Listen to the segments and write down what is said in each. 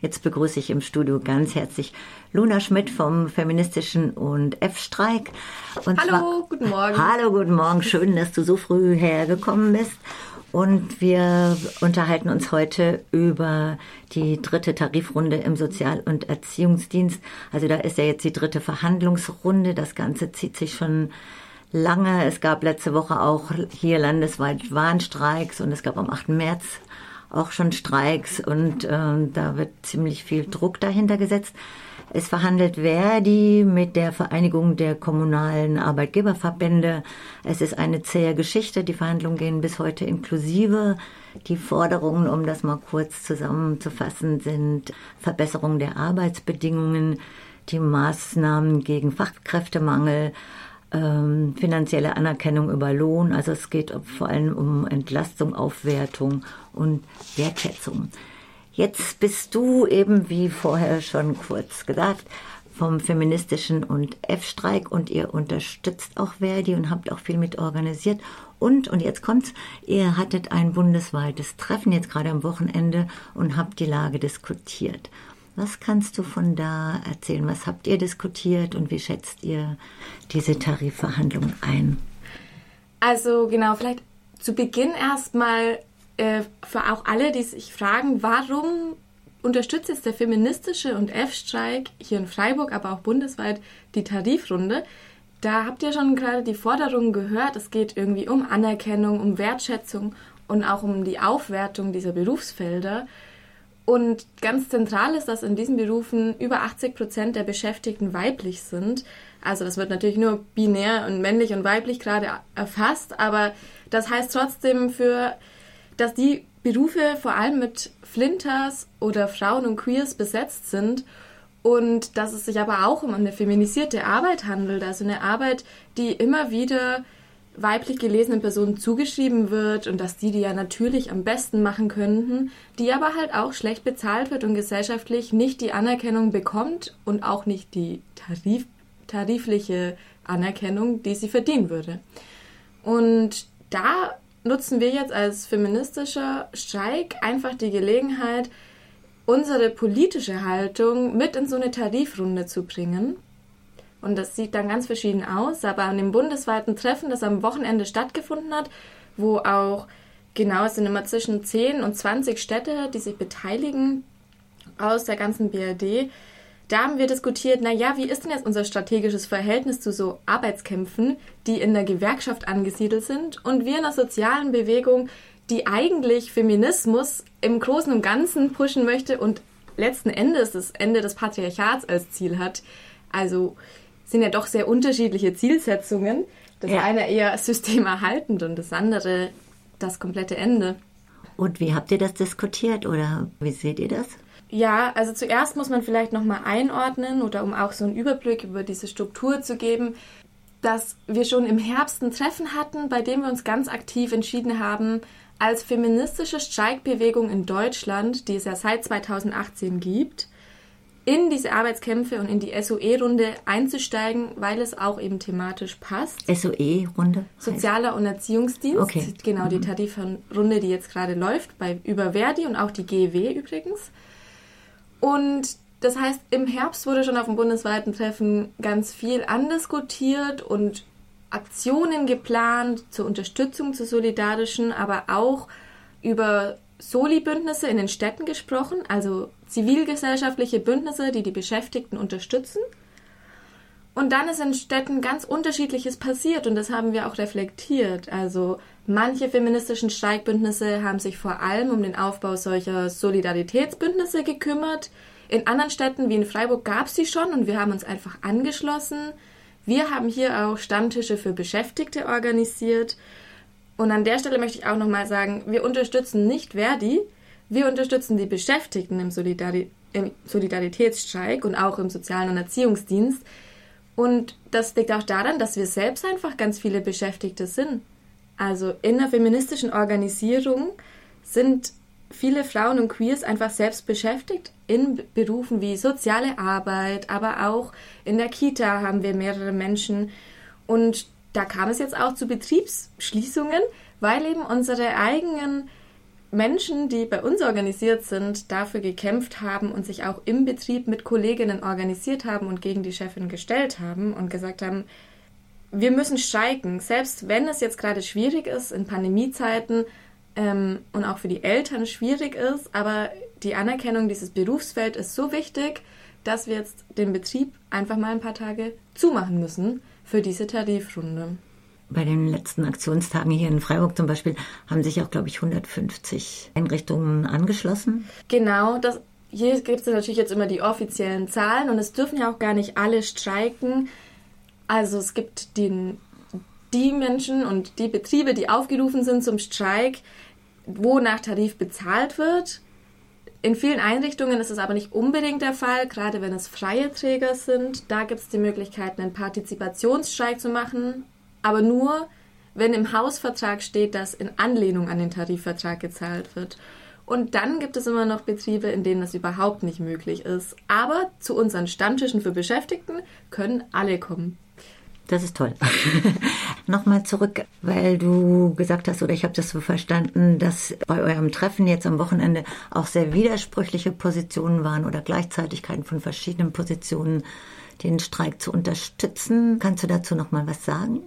Jetzt begrüße ich im Studio ganz herzlich Luna Schmidt vom Feministischen und F-Streik. Hallo, zwar, guten Morgen. Hallo, guten Morgen. Schön, dass du so früh hergekommen bist. Und wir unterhalten uns heute über die dritte Tarifrunde im Sozial- und Erziehungsdienst. Also da ist ja jetzt die dritte Verhandlungsrunde. Das Ganze zieht sich schon lange. Es gab letzte Woche auch hier landesweit Warnstreiks und es gab am 8. März auch schon Streiks und äh, da wird ziemlich viel Druck dahinter gesetzt. Es verhandelt Verdi mit der Vereinigung der kommunalen Arbeitgeberverbände. Es ist eine zähe Geschichte. Die Verhandlungen gehen bis heute inklusive. Die Forderungen, um das mal kurz zusammenzufassen, sind Verbesserung der Arbeitsbedingungen, die Maßnahmen gegen Fachkräftemangel, ähm, finanzielle Anerkennung über Lohn. Also es geht vor allem um Entlastung, Aufwertung und Wertschätzung. Jetzt bist du eben, wie vorher schon kurz gesagt, vom feministischen und F-Streik und ihr unterstützt auch Verdi und habt auch viel mit organisiert. Und, und jetzt kommt's, ihr hattet ein bundesweites Treffen jetzt gerade am Wochenende und habt die Lage diskutiert. Was kannst du von da erzählen? Was habt ihr diskutiert und wie schätzt ihr diese Tarifverhandlungen ein? Also genau, vielleicht zu Beginn erstmal äh, für auch alle, die sich fragen, warum unterstützt jetzt der feministische und F-Streik hier in Freiburg, aber auch bundesweit die Tarifrunde? Da habt ihr schon gerade die Forderungen gehört. Es geht irgendwie um Anerkennung, um Wertschätzung und auch um die Aufwertung dieser Berufsfelder. Und ganz zentral ist, dass in diesen Berufen über 80 Prozent der Beschäftigten weiblich sind. Also das wird natürlich nur binär und männlich und weiblich gerade erfasst, aber das heißt trotzdem für, dass die Berufe vor allem mit Flinters oder Frauen und Queers besetzt sind und dass es sich aber auch um eine feminisierte Arbeit handelt, also eine Arbeit, die immer wieder weiblich gelesenen Personen zugeschrieben wird und dass die die ja natürlich am besten machen könnten, die aber halt auch schlecht bezahlt wird und gesellschaftlich nicht die Anerkennung bekommt und auch nicht die Tarif, tarifliche Anerkennung, die sie verdienen würde. Und da nutzen wir jetzt als feministischer Streik einfach die Gelegenheit, unsere politische Haltung mit in so eine Tarifrunde zu bringen und das sieht dann ganz verschieden aus. Aber an dem bundesweiten Treffen, das am Wochenende stattgefunden hat, wo auch genau, es sind immer zwischen 10 und 20 Städte, die sich beteiligen aus der ganzen BRD, da haben wir diskutiert, naja, wie ist denn jetzt unser strategisches Verhältnis zu so Arbeitskämpfen, die in der Gewerkschaft angesiedelt sind und wir in einer sozialen Bewegung, die eigentlich Feminismus im Großen und Ganzen pushen möchte und letzten Endes das Ende des Patriarchats als Ziel hat. Also sind ja doch sehr unterschiedliche Zielsetzungen. Das ja. eine eher systemerhaltend und das andere das komplette Ende. Und wie habt ihr das diskutiert oder wie seht ihr das? Ja, also zuerst muss man vielleicht nochmal einordnen oder um auch so einen Überblick über diese Struktur zu geben, dass wir schon im Herbst ein Treffen hatten, bei dem wir uns ganz aktiv entschieden haben, als feministische Streikbewegung in Deutschland, die es ja seit 2018 gibt, in diese Arbeitskämpfe und in die SOE-Runde einzusteigen, weil es auch eben thematisch passt. SOE-Runde? Sozialer und Erziehungsdienst. Okay. Genau, die mhm. Tarifrunde, die jetzt gerade läuft, bei über Verdi und auch die GEW übrigens. Und das heißt, im Herbst wurde schon auf dem bundesweiten Treffen ganz viel andiskutiert und Aktionen geplant zur Unterstützung zur solidarischen, aber auch über Soli-Bündnisse in den Städten gesprochen, also zivilgesellschaftliche Bündnisse, die die Beschäftigten unterstützen. Und dann ist in Städten ganz unterschiedliches passiert und das haben wir auch reflektiert. Also manche feministischen Streikbündnisse haben sich vor allem um den Aufbau solcher Solidaritätsbündnisse gekümmert. In anderen Städten wie in Freiburg gab es sie schon und wir haben uns einfach angeschlossen. Wir haben hier auch Stammtische für Beschäftigte organisiert und an der Stelle möchte ich auch nochmal sagen, wir unterstützen nicht Verdi, wir unterstützen die Beschäftigten im, Solidari im Solidaritätsstreik und auch im Sozialen und Erziehungsdienst. Und das liegt auch daran, dass wir selbst einfach ganz viele Beschäftigte sind. Also in der feministischen Organisierung sind viele Frauen und Queers einfach selbst beschäftigt in Berufen wie soziale Arbeit, aber auch in der Kita haben wir mehrere Menschen. Und da kam es jetzt auch zu Betriebsschließungen, weil eben unsere eigenen Menschen, die bei uns organisiert sind, dafür gekämpft haben und sich auch im Betrieb mit Kolleginnen organisiert haben und gegen die Chefin gestellt haben und gesagt haben, wir müssen streiken, selbst wenn es jetzt gerade schwierig ist in Pandemiezeiten ähm, und auch für die Eltern schwierig ist, aber die Anerkennung dieses Berufsfeld ist so wichtig, dass wir jetzt den Betrieb einfach mal ein paar Tage zumachen müssen für diese Tarifrunde. Bei den letzten Aktionstagen hier in Freiburg zum Beispiel haben sich auch, glaube ich, 150 Einrichtungen angeschlossen. Genau, das, hier gibt es natürlich jetzt immer die offiziellen Zahlen und es dürfen ja auch gar nicht alle streiken. Also es gibt den, die Menschen und die Betriebe, die aufgerufen sind zum Streik, wo nach Tarif bezahlt wird. In vielen Einrichtungen ist es aber nicht unbedingt der Fall, gerade wenn es freie Träger sind. Da gibt es die Möglichkeit, einen Partizipationsstreik zu machen, aber nur, wenn im Hausvertrag steht, dass in Anlehnung an den Tarifvertrag gezahlt wird. Und dann gibt es immer noch Betriebe, in denen das überhaupt nicht möglich ist. Aber zu unseren Stammtischen für Beschäftigten können alle kommen. Das ist toll. Nochmal zurück, weil du gesagt hast, oder ich habe das so verstanden, dass bei eurem Treffen jetzt am Wochenende auch sehr widersprüchliche Positionen waren oder Gleichzeitigkeiten von verschiedenen Positionen, den Streik zu unterstützen. Kannst du dazu nochmal was sagen?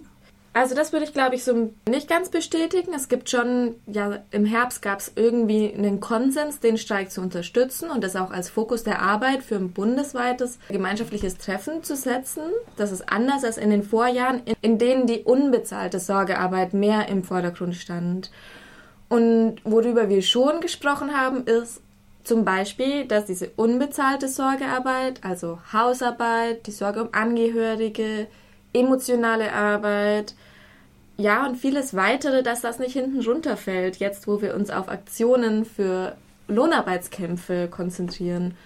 Also das würde ich, glaube ich, so nicht ganz bestätigen. Es gibt schon, ja, im Herbst gab es irgendwie einen Konsens, den Streik zu unterstützen und das auch als Fokus der Arbeit für ein bundesweites gemeinschaftliches Treffen zu setzen. Das ist anders als in den Vorjahren, in denen die unbezahlte Sorgearbeit mehr im Vordergrund stand. Und worüber wir schon gesprochen haben, ist zum Beispiel, dass diese unbezahlte Sorgearbeit, also Hausarbeit, die Sorge um Angehörige, emotionale Arbeit, ja, und vieles weitere, dass das nicht hinten runterfällt, jetzt wo wir uns auf Aktionen für Lohnarbeitskämpfe konzentrieren.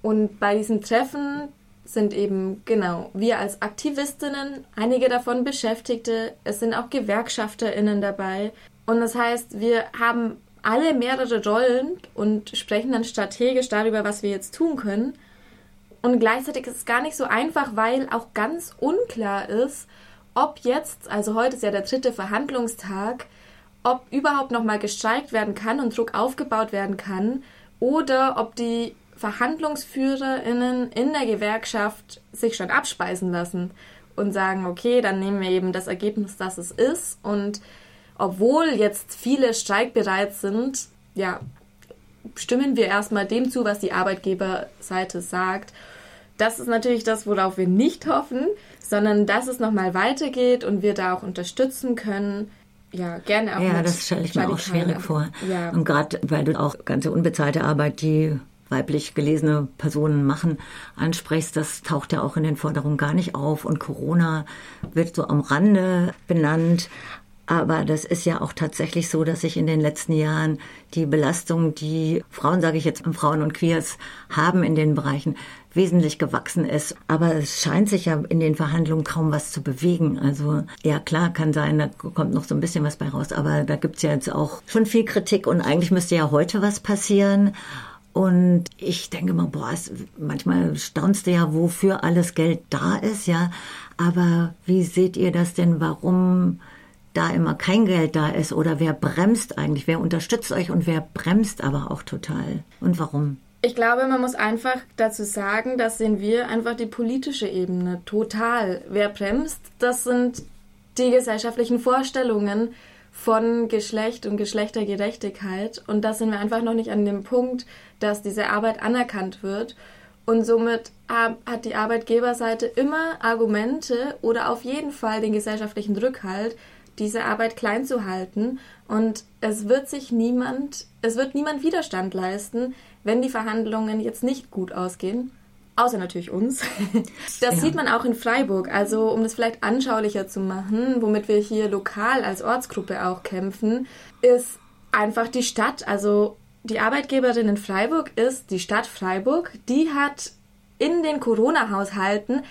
Und bei diesen Treffen sind eben, genau, wir als Aktivistinnen, einige davon Beschäftigte, es sind auch GewerkschafterInnen dabei. Und das heißt, wir haben alle mehrere Rollen und sprechen dann strategisch darüber, was wir jetzt tun können. Und gleichzeitig ist es gar nicht so einfach, weil auch ganz unklar ist, ob jetzt, also heute ist ja der dritte Verhandlungstag, ob überhaupt nochmal gestreikt werden kann und Druck aufgebaut werden kann oder ob die VerhandlungsführerInnen in der Gewerkschaft sich schon abspeisen lassen und sagen, okay, dann nehmen wir eben das Ergebnis, das es ist. Und obwohl jetzt viele streikbereit sind, ja, stimmen wir erstmal dem zu, was die Arbeitgeberseite sagt. Das ist natürlich das, worauf wir nicht hoffen, sondern dass es nochmal weitergeht und wir da auch unterstützen können. Ja, gerne auch. Ja, das stelle ich mir auch schwierig vor. Ja. Und gerade weil du auch ganze unbezahlte Arbeit, die weiblich gelesene Personen machen, ansprichst, das taucht ja auch in den Forderungen gar nicht auf. Und Corona wird so am Rande benannt. Aber das ist ja auch tatsächlich so, dass sich in den letzten Jahren die Belastung, die Frauen, sage ich jetzt, Frauen und Queers haben in den Bereichen, wesentlich gewachsen ist. Aber es scheint sich ja in den Verhandlungen kaum was zu bewegen. Also ja, klar, kann sein, da kommt noch so ein bisschen was bei raus. Aber da gibt's ja jetzt auch schon viel Kritik und eigentlich müsste ja heute was passieren. Und ich denke mal, boah, es, manchmal staunst du ja, wofür alles Geld da ist, ja. Aber wie seht ihr das denn? Warum da immer kein Geld da ist oder wer bremst eigentlich, wer unterstützt euch und wer bremst aber auch total und warum? Ich glaube, man muss einfach dazu sagen, das sehen wir einfach die politische Ebene total. Wer bremst, das sind die gesellschaftlichen Vorstellungen von Geschlecht und Geschlechtergerechtigkeit und da sind wir einfach noch nicht an dem Punkt, dass diese Arbeit anerkannt wird und somit hat die Arbeitgeberseite immer Argumente oder auf jeden Fall den gesellschaftlichen Rückhalt, diese Arbeit klein zu halten. Und es wird sich niemand, es wird niemand Widerstand leisten, wenn die Verhandlungen jetzt nicht gut ausgehen. Außer natürlich uns. Das ja. sieht man auch in Freiburg. Also, um das vielleicht anschaulicher zu machen, womit wir hier lokal als Ortsgruppe auch kämpfen, ist einfach die Stadt. Also, die Arbeitgeberin in Freiburg ist die Stadt Freiburg. Die hat in den Corona-Haushalten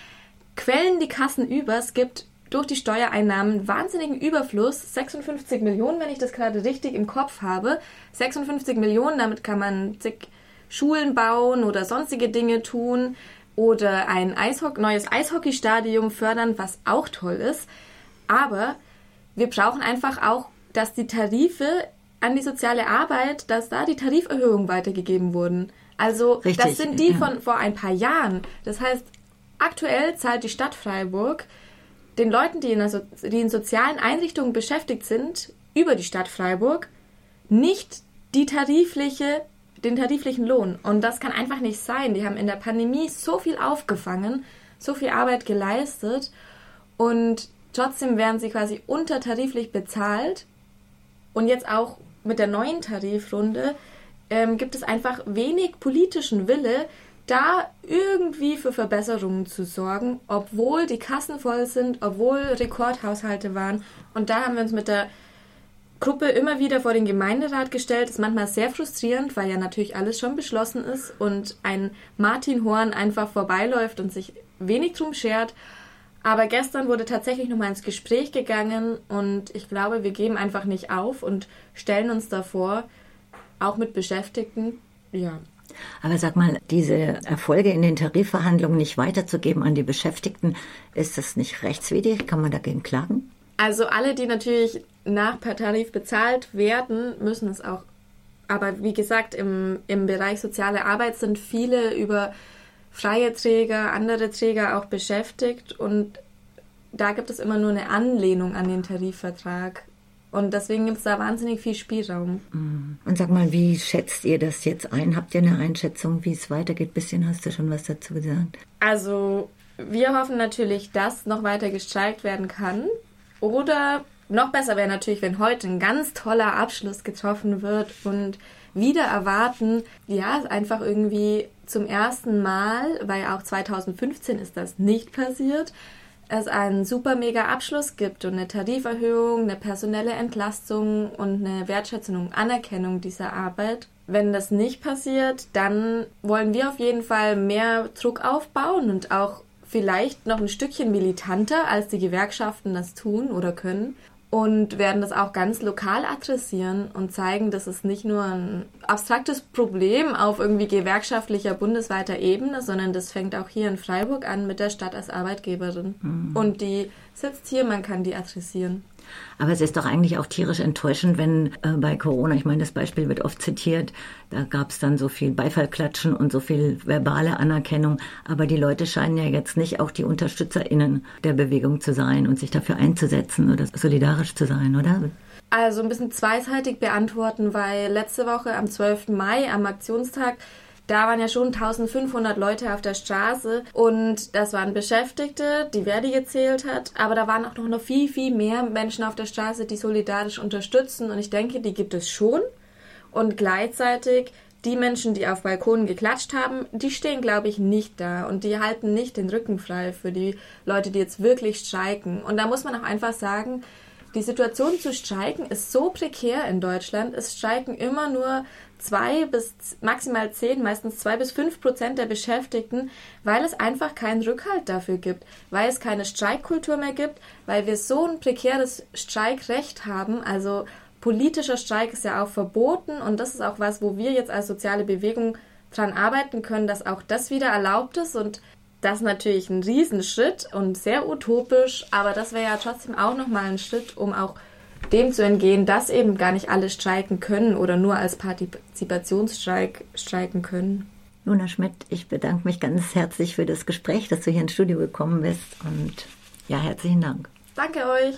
quellen die Kassen über. Es gibt durch die Steuereinnahmen wahnsinnigen Überfluss. 56 Millionen, wenn ich das gerade richtig im Kopf habe. 56 Millionen, damit kann man zig Schulen bauen oder sonstige Dinge tun oder ein Eishockey, neues Eishockeystadion fördern, was auch toll ist. Aber wir brauchen einfach auch, dass die Tarife an die soziale Arbeit, dass da die Tariferhöhungen weitergegeben wurden. Also Richtig, das sind die von vor ein paar Jahren. Das heißt, aktuell zahlt die Stadt Freiburg den Leuten, die in, so die in sozialen Einrichtungen beschäftigt sind, über die Stadt Freiburg nicht die tarifliche, den tariflichen Lohn. Und das kann einfach nicht sein. Die haben in der Pandemie so viel aufgefangen, so viel Arbeit geleistet und trotzdem werden sie quasi untertariflich bezahlt. Und jetzt auch mit der neuen Tarifrunde ähm, gibt es einfach wenig politischen Wille, da irgendwie für Verbesserungen zu sorgen, obwohl die Kassen voll sind, obwohl Rekordhaushalte waren. Und da haben wir uns mit der Gruppe immer wieder vor den Gemeinderat gestellt. Ist manchmal sehr frustrierend, weil ja natürlich alles schon beschlossen ist und ein Martin Horn einfach vorbeiläuft und sich wenig drum schert. Aber gestern wurde tatsächlich nochmal ins Gespräch gegangen und ich glaube, wir geben einfach nicht auf und stellen uns davor, auch mit Beschäftigten, ja. Aber sag mal, diese Erfolge in den Tarifverhandlungen nicht weiterzugeben an die Beschäftigten, ist das nicht rechtswidrig? Kann man dagegen klagen? Also alle, die natürlich nach Tarif bezahlt werden, müssen es auch. Aber wie gesagt, im, im Bereich soziale Arbeit sind viele über freie Träger, andere Träger auch beschäftigt und da gibt es immer nur eine Anlehnung an den Tarifvertrag. Und deswegen gibt es da wahnsinnig viel Spielraum. Mhm. Und sag mal, wie schätzt ihr das jetzt ein? Habt ihr eine Einschätzung, wie es weitergeht? Bisschen hast du schon was dazu gesagt. Also, wir hoffen natürlich, dass noch weiter gestreikt werden kann. Oder noch besser wäre natürlich, wenn heute ein ganz toller Abschluss getroffen wird und wieder erwarten, ja, einfach irgendwie zum ersten Mal, weil auch 2015 ist das nicht passiert, es einen super mega Abschluss gibt und eine Tariferhöhung, eine personelle Entlastung und eine Wertschätzung und Anerkennung dieser Arbeit. Wenn das nicht passiert, dann wollen wir auf jeden Fall mehr Druck aufbauen und auch vielleicht noch ein Stückchen militanter, als die Gewerkschaften das tun oder können und werden das auch ganz lokal adressieren und zeigen, dass es nicht nur ein abstraktes Problem auf irgendwie gewerkschaftlicher bundesweiter Ebene, sondern das fängt auch hier in Freiburg an mit der Stadt als Arbeitgeberin. Mhm. Und die sitzt hier, man kann die adressieren. Aber es ist doch eigentlich auch tierisch enttäuschend, wenn äh, bei Corona, ich meine, das Beispiel wird oft zitiert, da gab es dann so viel Beifallklatschen und so viel verbale Anerkennung. Aber die Leute scheinen ja jetzt nicht auch die UnterstützerInnen der Bewegung zu sein und sich dafür einzusetzen oder solidarisch zu sein, oder? Also ein bisschen zweiseitig beantworten, weil letzte Woche am 12. Mai, am Aktionstag, da waren ja schon 1500 Leute auf der Straße und das waren Beschäftigte, die Verdi gezählt hat, aber da waren auch noch viel, viel mehr Menschen auf der Straße, die solidarisch unterstützen. Und ich denke, die gibt es schon. Und gleichzeitig die Menschen, die auf Balkonen geklatscht haben, die stehen, glaube ich, nicht da. Und die halten nicht den Rücken frei für die Leute, die jetzt wirklich streiken. Und da muss man auch einfach sagen, die Situation zu streiken ist so prekär in Deutschland. Es streiken immer nur zwei bis maximal zehn, meistens zwei bis fünf Prozent der Beschäftigten, weil es einfach keinen Rückhalt dafür gibt, weil es keine Streikkultur mehr gibt, weil wir so ein prekäres Streikrecht haben. Also politischer Streik ist ja auch verboten und das ist auch was, wo wir jetzt als soziale Bewegung dran arbeiten können, dass auch das wieder erlaubt ist und das ist natürlich ein Riesenschritt und sehr utopisch, aber das wäre ja trotzdem auch nochmal ein Schritt, um auch dem zu entgehen, dass eben gar nicht alle streiken können oder nur als Partizipationsstreik streiken können. Luna Schmidt, ich bedanke mich ganz herzlich für das Gespräch, dass du hier ins Studio gekommen bist und ja, herzlichen Dank. Danke euch.